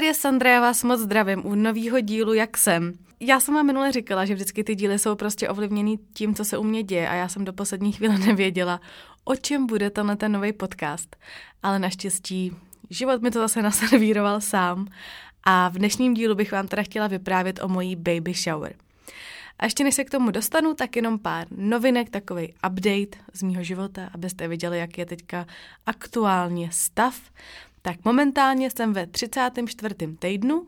tady je Sandra, já vás moc zdravím u nového dílu Jak jsem. Já jsem vám minule říkala, že vždycky ty díly jsou prostě ovlivněný tím, co se u mě děje a já jsem do poslední chvíle nevěděla, o čem bude tenhle ten nový podcast. Ale naštěstí život mi to zase naservíroval sám a v dnešním dílu bych vám teda chtěla vyprávět o mojí baby shower. A ještě než se k tomu dostanu, tak jenom pár novinek, takový update z mýho života, abyste viděli, jak je teďka aktuálně stav. Tak momentálně jsem ve 34. týdnu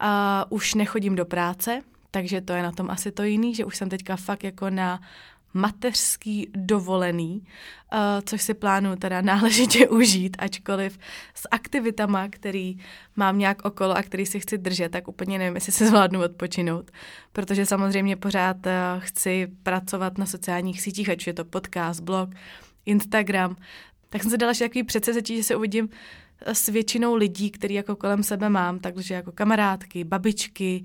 a už nechodím do práce, takže to je na tom asi to jiný, že už jsem teďka fakt jako na mateřský dovolený, uh, což si plánuju teda náležitě užít, ačkoliv s aktivitama, který mám nějak okolo a který si chci držet, tak úplně nevím, jestli se zvládnu odpočinout, protože samozřejmě pořád uh, chci pracovat na sociálních sítích, ať je to podcast, blog, Instagram, tak jsem se dala ještě takový předsevzetí, že se uvidím s většinou lidí, který jako kolem sebe mám, takže jako kamarádky, babičky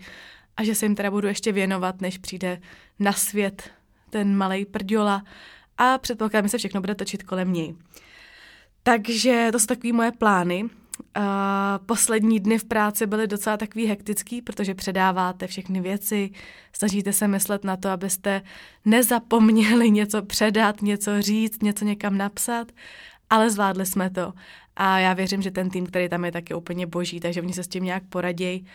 a že se jim teda budu ještě věnovat, než přijde na svět ten malý prďola a předpokládám, že se všechno bude točit kolem něj. Takže to jsou takové moje plány. Poslední dny v práci byly docela takový hektický, protože předáváte všechny věci, snažíte se myslet na to, abyste nezapomněli něco předat, něco říct, něco někam napsat, ale zvládli jsme to. A já věřím, že ten tým, který tam je, tak je úplně boží, takže oni se s tím nějak poradějí.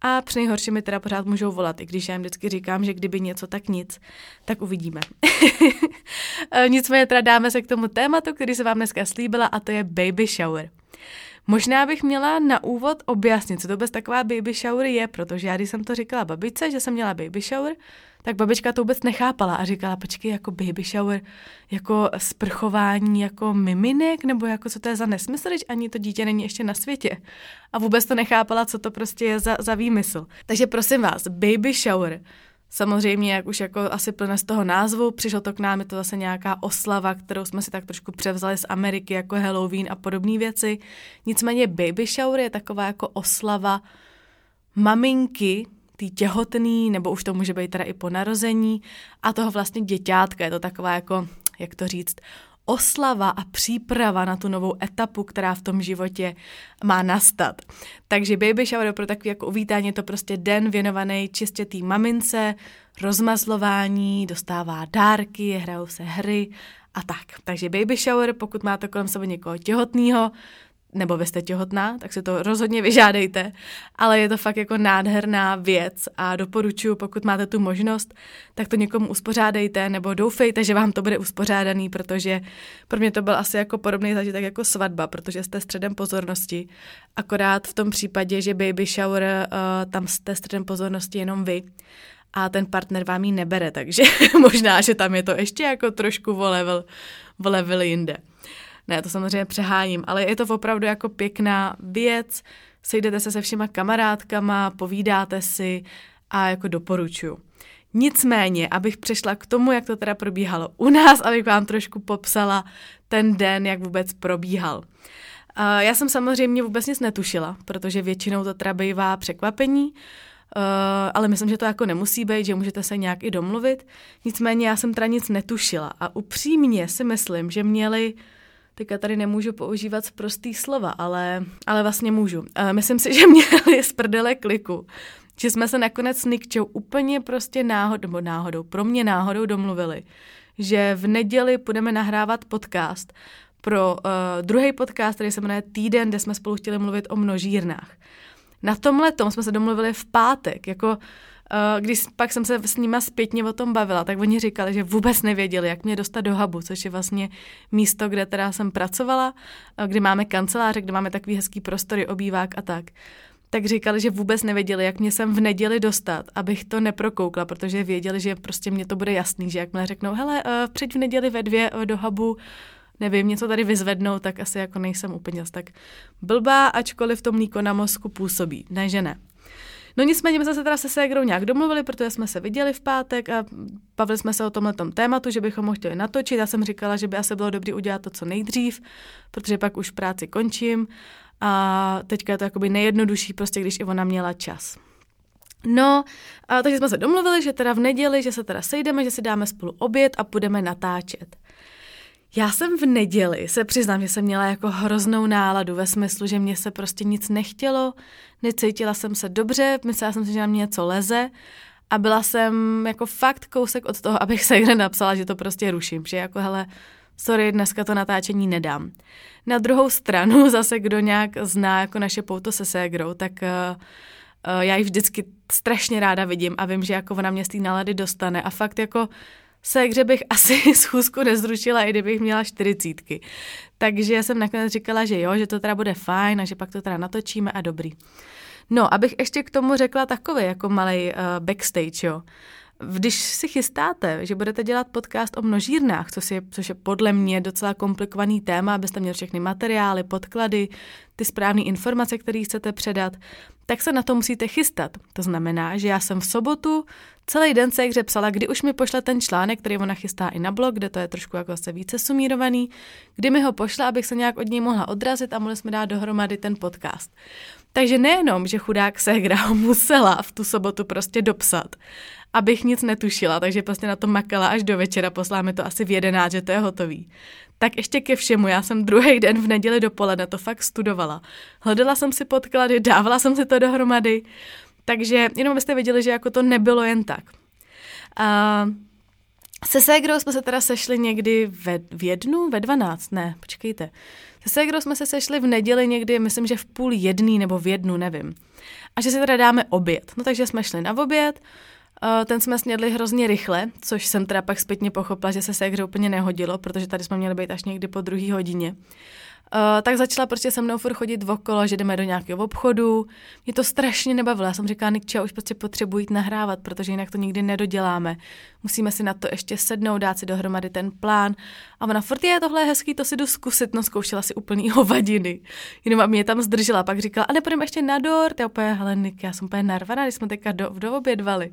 A při nejhorším mi teda pořád můžou volat, i když já jim vždycky říkám, že kdyby něco, tak nic. Tak uvidíme. Nicméně teda dáme se k tomu tématu, který se vám dneska slíbila, a to je baby shower. Možná bych měla na úvod objasnit, co to vůbec taková baby shower je, protože já když jsem to říkala babice, že jsem měla baby shower, tak babička to vůbec nechápala a říkala, počkej, jako baby shower, jako sprchování jako miminek, nebo jako co to je za nesmysl, když ani to dítě není ještě na světě. A vůbec to nechápala, co to prostě je za, za výmysl. Takže prosím vás, baby shower, Samozřejmě, jak už jako asi plné z toho názvu, přišlo to k nám, je to zase nějaká oslava, kterou jsme si tak trošku převzali z Ameriky, jako Halloween a podobné věci. Nicméně baby shower je taková jako oslava maminky, tý těhotný, nebo už to může být teda i po narození, a toho vlastně děťátka, je to taková jako, jak to říct, oslava a příprava na tu novou etapu, která v tom životě má nastat. Takže baby shower pro takový jako uvítání je to prostě den věnovaný čistě té mamince, rozmazlování, dostává dárky, hrajou se hry a tak. Takže baby shower, pokud máte kolem sebe někoho těhotného, nebo vy jste těhotná, tak si to rozhodně vyžádejte, ale je to fakt jako nádherná věc a doporučuji, pokud máte tu možnost, tak to někomu uspořádejte nebo doufejte, že vám to bude uspořádaný, protože pro mě to byl asi jako podobný zažitek jako svatba, protože jste středem pozornosti, akorát v tom případě, že baby shower, uh, tam jste středem pozornosti jenom vy a ten partner vám ji nebere, takže možná, že tam je to ještě jako trošku v level, v level jinde. Ne, to samozřejmě přeháním, ale je to opravdu jako pěkná věc, sejdete se se všema kamarádkama, povídáte si a jako doporučuju. Nicméně, abych přešla k tomu, jak to teda probíhalo u nás, abych vám trošku popsala ten den, jak vůbec probíhal. Uh, já jsem samozřejmě vůbec nic netušila, protože většinou to teda bývá překvapení, Uh, ale myslím, že to jako nemusí být, že můžete se nějak i domluvit. Nicméně já jsem teda nic netušila a upřímně si myslím, že měli teďka tady nemůžu používat prostý slova, ale, ale vlastně můžu. Uh, myslím si, že měli z prdele kliku, že jsme se nakonec s Nikčou úplně prostě náhodou, nebo náhodou, pro mě náhodou domluvili, že v neděli budeme nahrávat podcast pro uh, druhý podcast, který se jmenuje Týden, kde jsme spolu chtěli mluvit o množírnách. Na tomhle tom jsme se domluvili v pátek, jako když pak jsem se s nima zpětně o tom bavila, tak oni říkali, že vůbec nevěděli, jak mě dostat do hubu, což je vlastně místo, kde teda jsem pracovala, eh, kde máme kanceláře, kde máme takový hezký prostory, obývák a tak tak říkali, že vůbec nevěděli, jak mě sem v neděli dostat, abych to neprokoukla, protože věděli, že prostě mě to bude jasný, že jakmile řeknou, hele, uh, přijď v neděli ve dvě do hubu, nevím, něco tady vyzvednou, tak asi jako nejsem úplně tak blbá, ačkoliv to mlíko na mozku působí. Ne, že ne. No nicméně my jsme se teda se ségrou nějak domluvili, protože jsme se viděli v pátek a bavili jsme se o tomhle tématu, že bychom ho chtěli natočit. Já jsem říkala, že by asi bylo dobré udělat to co nejdřív, protože pak už práci končím a teďka je to jakoby nejjednodušší, prostě když i ona měla čas. No, a takže jsme se domluvili, že teda v neděli, že se teda sejdeme, že si dáme spolu oběd a budeme natáčet. Já jsem v neděli, se přiznám, že jsem měla jako hroznou náladu ve smyslu, že mě se prostě nic nechtělo, necítila jsem se dobře, myslela jsem si, že na mě něco leze a byla jsem jako fakt kousek od toho, abych se napsala, že to prostě ruším, že jako hele, sorry, dneska to natáčení nedám. Na druhou stranu zase, kdo nějak zná jako naše pouto se ségrou, tak uh, uh, já ji vždycky strašně ráda vidím a vím, že jako ona mě z té nálady dostane a fakt jako ségře bych asi schůzku nezrušila, i kdybych měla čtyřicítky. Takže jsem nakonec říkala, že jo, že to teda bude fajn a že pak to teda natočíme a dobrý. No, abych ještě k tomu řekla takový jako malý uh, backstage, jo. Když si chystáte, že budete dělat podcast o množírnách, což je, což je podle mě docela komplikovaný téma, abyste měli všechny materiály, podklady, ty správné informace, které chcete předat, tak se na to musíte chystat. To znamená, že já jsem v sobotu celý den se hře psala, kdy už mi pošle ten článek, který ona chystá i na blog, kde to je trošku jako zase více sumírovaný, kdy mi ho pošle, abych se nějak od něj mohla odrazit a mohli jsme dát dohromady ten podcast. Takže nejenom, že chudák ho musela v tu sobotu prostě dopsat, abych nic netušila, takže prostě na to makala až do večera, poslala mi to asi v jedenáct, že to je hotový. Tak ještě ke všemu, já jsem druhý den v neděli dopoledne to fakt studovala. Hledala jsem si podklady, dávala jsem si to dohromady, takže jenom byste viděli, že jako to nebylo jen tak. A se Segrou jsme se teda sešli někdy ve, v jednu, ve dvanáct, ne, počkejte. Se Segrou jsme se sešli v neděli někdy, myslím, že v půl jedný nebo v jednu, nevím. A že si teda dáme oběd. No takže jsme šli na oběd, ten jsme snědli hrozně rychle, což jsem teda pak zpětně pochopila, že se se úplně nehodilo, protože tady jsme měli být až někdy po druhé hodině. Uh, tak začala prostě se mnou furt chodit okolo, že jdeme do nějakého obchodu. Mě to strašně nebavilo. Já jsem říkala, Nikča, už prostě potřebuji jít nahrávat, protože jinak to nikdy nedoděláme. Musíme si na to ještě sednout, dát si dohromady ten plán. A ona furt je tohle je hezký, to si jdu zkusit. No, zkoušela si úplný hovadiny. Jenom mě tam zdržela. Pak říkala, a nepůjdeme ještě na dort. Já úplně, hele, Nik, já jsem úplně narvaná, když jsme teďka do, do obědvali.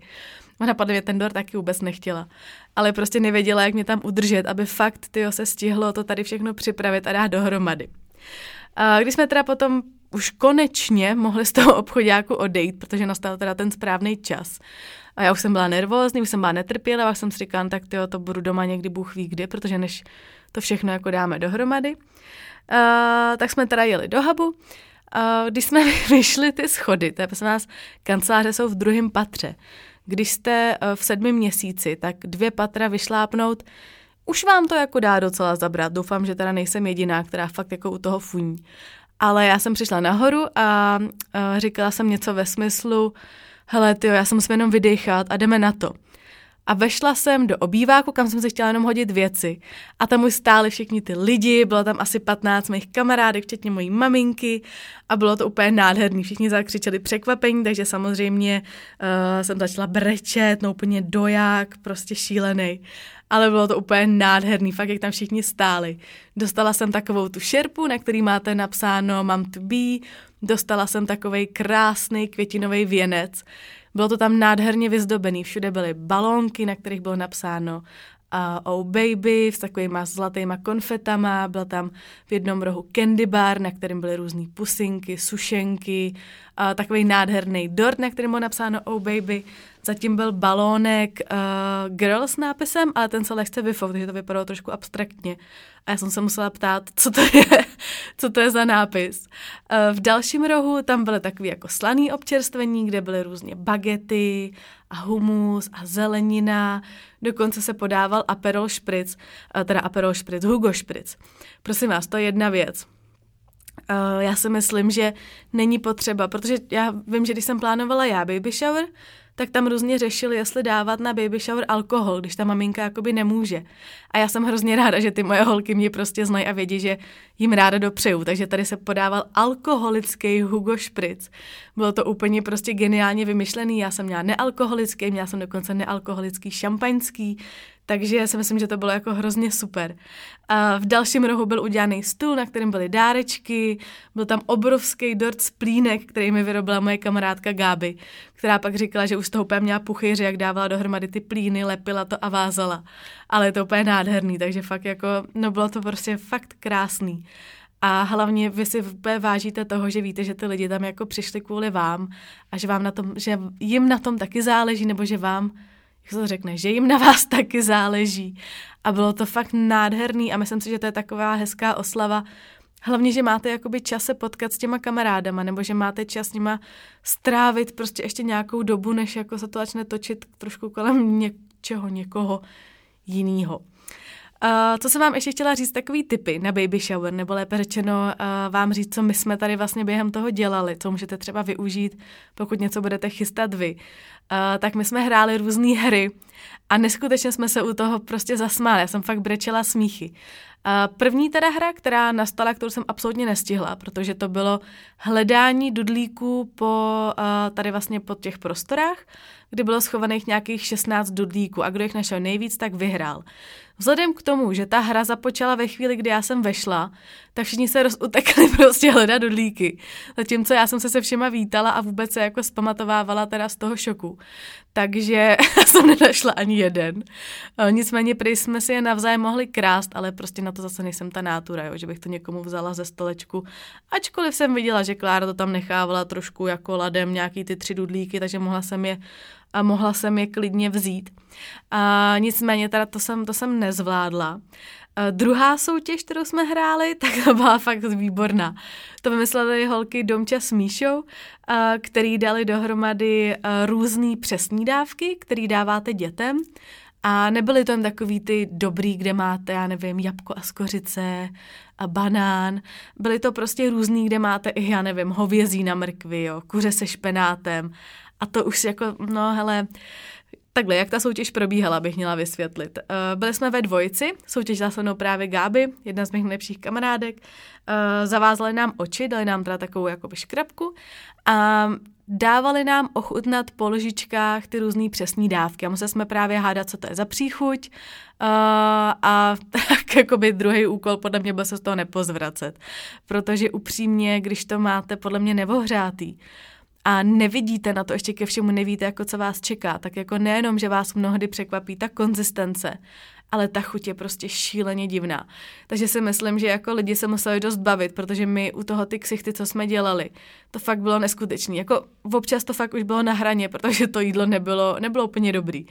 Ona padla, ten dort taky vůbec nechtěla. Ale prostě nevěděla, jak mě tam udržet, aby fakt tyjo, se stihlo to tady všechno připravit a dát dohromady. A když jsme teda potom už konečně mohli z toho obchodáku odejít, protože nastal teda ten správný čas. A já už jsem byla nervózní, už jsem byla netrpělivá, jsem si říkala, tak tyjo, to budu doma někdy Bůh ví kdy, protože než to všechno jako dáme dohromady. A, tak jsme teda jeli do hubu. A, když jsme vyšli ty schody, to je nás, kanceláře jsou v druhém patře. Když jste eh, v sedmi měsíci, tak dvě patra vyšlápnout, už vám to jako dá docela zabrat. Doufám, že teda nejsem jediná, která fakt jako u toho funí. Ale já jsem přišla nahoru a, a říkala jsem něco ve smyslu, hele, ty, já jsem musím jenom vydechat a jdeme na to. A vešla jsem do obýváku, kam jsem si chtěla jenom hodit věci. A tam už stáli všichni ty lidi, bylo tam asi 15 mých kamarádek, včetně mojí maminky a bylo to úplně nádherný. Všichni zakřičeli překvapení, takže samozřejmě uh, jsem začala brečet, no úplně doják, prostě šílený. Ale bylo to úplně nádherný, fakt jak tam všichni stáli. Dostala jsem takovou tu šerpu, na který máte napsáno Mam to be, dostala jsem takový krásný květinový věnec, bylo to tam nádherně vyzdobený, všude byly balónky, na kterých bylo napsáno uh, Oh Baby s takovýma zlatýma konfetama, byl tam v jednom rohu candy bar, na kterém byly různé pusinky, sušenky, uh, takový nádherný dort, na kterém bylo napsáno Oh Baby, zatím byl balónek uh, Girl s nápisem, ale ten se lehce vyfouk, takže to vypadalo trošku abstraktně. A já jsem se musela ptát, co to je, co to je za nápis. Uh, v dalším rohu tam byly takové jako slaný občerstvení, kde byly různě bagety a humus a zelenina. Dokonce se podával Aperol Spritz, uh, teda Aperol Spritz, Hugo Spritz. Prosím vás, to je jedna věc. Uh, já si myslím, že není potřeba, protože já vím, že když jsem plánovala já baby shower, tak tam různě řešili, jestli dávat na baby shower alkohol, když ta maminka jakoby nemůže. A já jsem hrozně ráda, že ty moje holky mě prostě znají a vědí, že jim ráda dopřeju. Takže tady se podával alkoholický Hugo Spritz. Bylo to úplně prostě geniálně vymyšlený. Já jsem měla nealkoholický, měla jsem dokonce nealkoholický šampaňský, takže já si myslím, že to bylo jako hrozně super. A v dalším rohu byl udělaný stůl, na kterém byly dárečky, byl tam obrovský dort z plínek, který mi vyrobila moje kamarádka Gáby, která pak říkala, že už z toho úplně měla puchyři, jak dávala dohromady ty plíny, lepila to a vázala. Ale je to úplně nádherný, takže fakt jako, no bylo to prostě fakt krásný. A hlavně vy si úplně vážíte toho, že víte, že ty lidi tam jako přišli kvůli vám a že vám na tom, že jim na tom taky záleží, nebo že vám jak se to řekne, že jim na vás taky záleží. A bylo to fakt nádherný a myslím si, že to je taková hezká oslava. Hlavně, že máte jakoby čas se potkat s těma kamarádama, nebo že máte čas s nima strávit prostě ještě nějakou dobu, než jako se to začne točit trošku kolem něčeho, někoho jiného. Uh, co jsem vám ještě chtěla říct, takový typy na baby shower, nebo lépe řečeno uh, vám říct, co my jsme tady vlastně během toho dělali, co můžete třeba využít, pokud něco budete chystat vy. Uh, tak my jsme hráli různé hry a neskutečně jsme se u toho prostě zasmáli. Já jsem fakt brečela smíchy. První teda hra, která nastala, kterou jsem absolutně nestihla, protože to bylo hledání dudlíků po, tady vlastně po těch prostorách, kdy bylo schovaných nějakých 16 dudlíků a kdo jich našel nejvíc, tak vyhrál. Vzhledem k tomu, že ta hra započala ve chvíli, kdy já jsem vešla, tak všichni se rozutekli prostě hledat dudlíky. Zatímco já jsem se se všema vítala a vůbec se jako zpamatovávala teda z toho šoku. Takže jsem nenašla ani jeden. Nicméně prý jsme si je navzájem mohli krást, ale prostě na to zase nejsem ta nátura, jo, že bych to někomu vzala ze stolečku. Ačkoliv jsem viděla, že Klára to tam nechávala trošku jako ladem, nějaký ty tři dudlíky, takže mohla jsem je a mohla jsem je klidně vzít. A nicméně teda to jsem, to jsem nezvládla. A druhá soutěž, kterou jsme hráli, tak to byla fakt výborná. To vymysleli holky Domča s Míšou, který dali dohromady různé přesní dávky, který dáváte dětem. A nebyly to jen takový ty dobrý, kde máte, já nevím, jabko a skořice a banán. Byly to prostě různý, kde máte i, já nevím, hovězí na mrkvi, jo, kuře se špenátem a to už jako, no hele, Takhle, jak ta soutěž probíhala, bych měla vysvětlit. Uh, byli jsme ve dvojici, soutěžila se mnou právě Gáby, jedna z mých nejlepších kamarádek. Uh, zavázali nám oči, dali nám teda takovou jakoby škrabku a dávali nám ochutnat po lžičkách ty různé přesné dávky. A museli jsme právě hádat, co to je za příchuť. Uh, a tak jakoby druhý úkol podle mě byl se z toho nepozvracet. Protože upřímně, když to máte podle mě nevohřátý, a nevidíte na to, ještě ke všemu nevíte, jako co vás čeká, tak jako nejenom, že vás mnohdy překvapí ta konzistence, ale ta chuť je prostě šíleně divná. Takže si myslím, že jako lidi se museli dost bavit, protože my u toho ty ksichty, co jsme dělali, to fakt bylo neskutečné. Jako občas to fakt už bylo na hraně, protože to jídlo nebylo, nebylo úplně dobrý.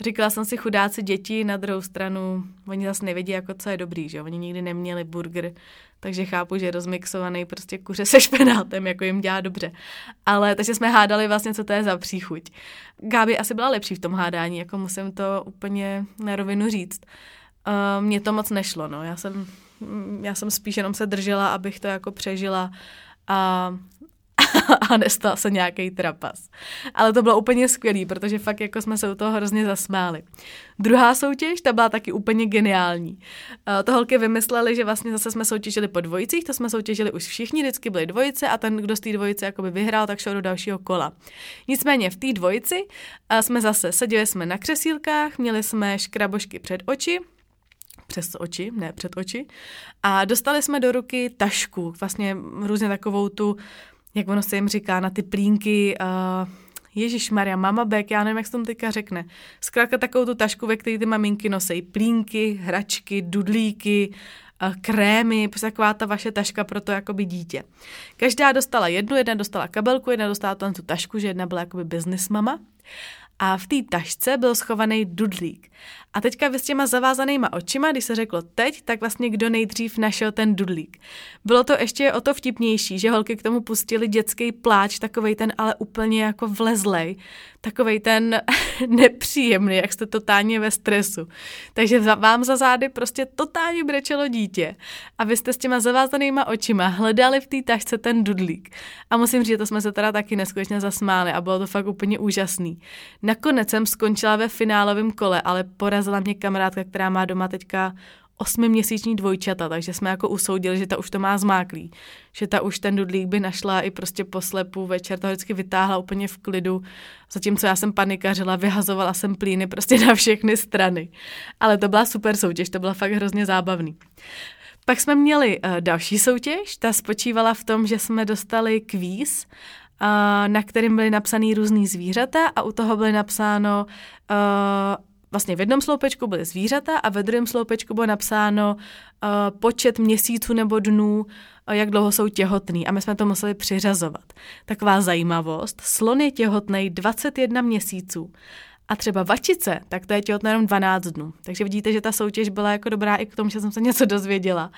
Říkala jsem si chudáci děti, na druhou stranu oni zase nevědí, jako co je dobrý, že oni nikdy neměli burger, takže chápu, že rozmixovaný prostě kuře se špenátem, jako jim dělá dobře. Ale takže jsme hádali vlastně, co to je za příchuť. Gáby asi byla lepší v tom hádání, jako musím to úplně na rovinu říct. Uh, mně to moc nešlo, no. Já jsem, já jsem spíš jenom se držela, abych to jako přežila a a nestal se nějaký trapas. Ale to bylo úplně skvělý, protože fakt jako jsme se u toho hrozně zasmáli. Druhá soutěž, ta byla taky úplně geniální. To holky vymysleli, že vlastně zase jsme soutěžili po dvojicích, to jsme soutěžili už všichni, vždycky byly dvojice a ten, kdo z té dvojice jakoby vyhrál, tak šel do dalšího kola. Nicméně v té dvojici jsme zase seděli jsme na křesílkách, měli jsme škrabošky před oči, přes oči, ne před oči. A dostali jsme do ruky tašku, vlastně různě takovou tu jak ono se jim říká, na ty plínky, uh, Ježíš Maria, mama bek, já nevím, jak se tomu teďka řekne. Zkrátka takovou tu tašku, ve které ty maminky nosí plínky, hračky, dudlíky, uh, krémy, prostě taková ta vaše taška pro to jakoby dítě. Každá dostala jednu, jedna dostala kabelku, jedna dostala tu tašku, že jedna byla jakoby business mama. A v té tašce byl schovaný dudlík. A teďka vy s těma zavázanýma očima, když se řeklo teď, tak vlastně kdo nejdřív našel ten dudlík. Bylo to ještě o to vtipnější, že holky k tomu pustili dětský pláč, takovej ten ale úplně jako vlezlej, takovej ten nepříjemný, jak jste totálně ve stresu. Takže vám za zády prostě totálně brečelo dítě a vy jste s těma zavázanýma očima hledali v té tašce ten dudlík. A musím říct, že to jsme se teda taky neskutečně zasmáli a bylo to fakt úplně úžasný. Nakonec jsem skončila ve finálovém kole, ale porazila mě kamarádka, která má doma teďka osmiměsíční dvojčata, takže jsme jako usoudili, že ta už to má zmáklý, že ta už ten dudlík by našla i prostě poslepu večer, to vždycky vytáhla úplně v klidu, zatímco já jsem panikařila, vyhazovala jsem plíny prostě na všechny strany. Ale to byla super soutěž, to byla fakt hrozně zábavný. Pak jsme měli uh, další soutěž, ta spočívala v tom, že jsme dostali kvíz, na kterým byly napsané různý zvířata a u toho byly napsáno uh, vlastně v jednom sloupečku byly zvířata a ve druhém sloupečku bylo napsáno uh, počet měsíců nebo dnů, uh, jak dlouho jsou těhotný a my jsme to museli přiřazovat. Taková zajímavost, slon je těhotný 21 měsíců A třeba vačice, tak to je těhotné jenom 12 dnů. Takže vidíte, že ta soutěž byla jako dobrá i k tomu, že jsem se něco dozvěděla.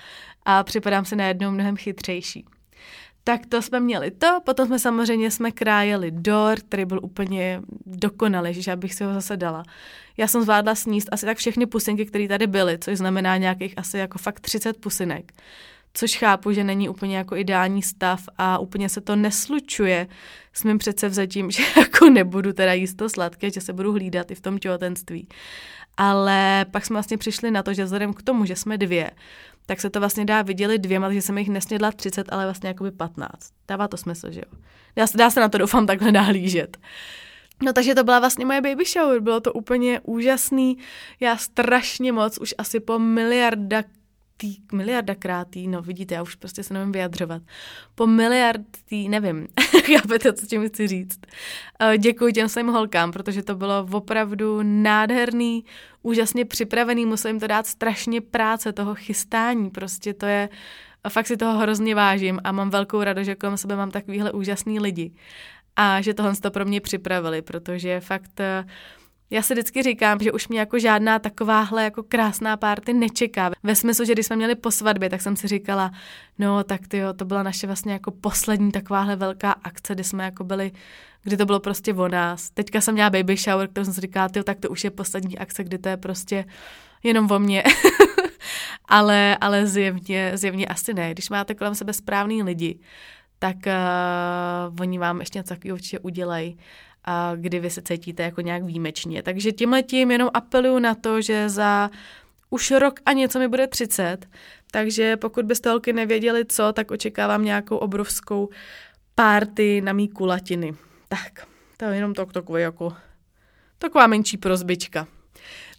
A připadám se najednou mnohem chytřejší. Tak to jsme měli to, potom jsme samozřejmě jsme krájeli dort, který byl úplně dokonalý, že abych si ho zase dala. Já jsem zvládla sníst asi tak všechny pusinky, které tady byly, což znamená nějakých asi jako fakt 30 pusinek. Což chápu, že není úplně jako ideální stav a úplně se to neslučuje s mým předsevzetím, že jako nebudu teda jíst to sladké, že se budu hlídat i v tom těhotenství. Ale pak jsme vlastně přišli na to, že vzhledem k tomu, že jsme dvě, tak se to vlastně dá viděli dvěma, takže jsem jich nesnědla 30, ale vlastně jakoby 15. Dává to smysl, že jo? Dá, dá se na to doufám takhle nahlížet. No takže to byla vlastně moje baby shower, bylo to úplně úžasný, já strašně moc, už asi po miliarda tý, miliarda krátý, no vidíte, já už prostě se nevím vyjadřovat, po miliard tý, nevím, chápete, co tím chci říct. Eh, děkuji těm svým holkám, protože to bylo opravdu nádherný, úžasně připravený, musím to dát strašně práce, toho chystání, prostě to je, fakt si toho hrozně vážím a mám velkou radost, že kolem sebe mám takovýhle úžasný lidi a že tohle to pro mě připravili, protože fakt uh, já si vždycky říkám, že už mě jako žádná takováhle jako krásná párty nečeká. Ve smyslu, že když jsme měli po svatbě, tak jsem si říkala, no tak ty to byla naše vlastně jako poslední takováhle velká akce, kdy jsme jako byli, kdy to bylo prostě o nás. Teďka jsem měla baby shower, kterou jsem si říkala, ty tak to už je poslední akce, kdy to je prostě jenom o mně. ale, ale zjevně, zjevně asi ne. Když máte kolem sebe správný lidi, tak uh, oni vám ještě něco takového určitě udělají a kdy vy se cítíte jako nějak výjimečně. Takže tímhle tím jenom apeluju na to, že za už rok a něco mi bude 30, takže pokud byste holky nevěděli co, tak očekávám nějakou obrovskou párty na mý kulatiny. Tak, to je jenom to takové jako taková menší prozbička.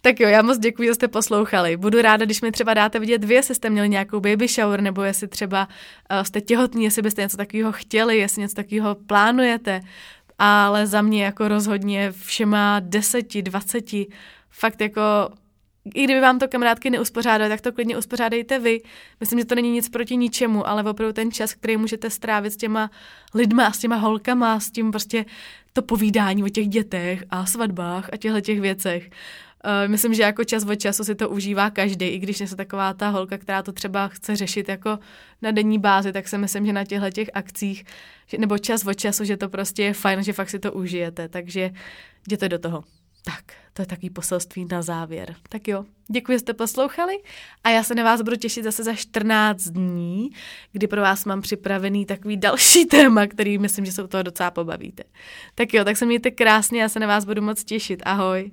Tak jo, já moc děkuji, že jste poslouchali. Budu ráda, když mi třeba dáte vidět vy, jestli jste měli nějakou baby shower, nebo jestli třeba uh, jste těhotní, jestli byste něco takového chtěli, jestli něco takového plánujete ale za mě jako rozhodně všema deseti, dvaceti, fakt jako i kdyby vám to kamarádky neuspořádali, tak to klidně uspořádejte vy. Myslím, že to není nic proti ničemu, ale opravdu ten čas, který můžete strávit s těma lidma, s těma holkama, s tím prostě to povídání o těch dětech a svatbách a těchto těch věcech. Uh, myslím, že jako čas od času si to užívá každý, i když nejsem taková ta holka, která to třeba chce řešit jako na denní bázi, tak si myslím, že na těchto těch akcích, že, nebo čas od času, že to prostě je fajn, že fakt si to užijete, takže jděte do toho. Tak, to je takový poselství na závěr. Tak jo, děkuji, že jste poslouchali a já se na vás budu těšit zase za 14 dní, kdy pro vás mám připravený takový další téma, který myslím, že se u toho docela pobavíte. Tak jo, tak se mějte krásně, já se na vás budu moc těšit. Ahoj.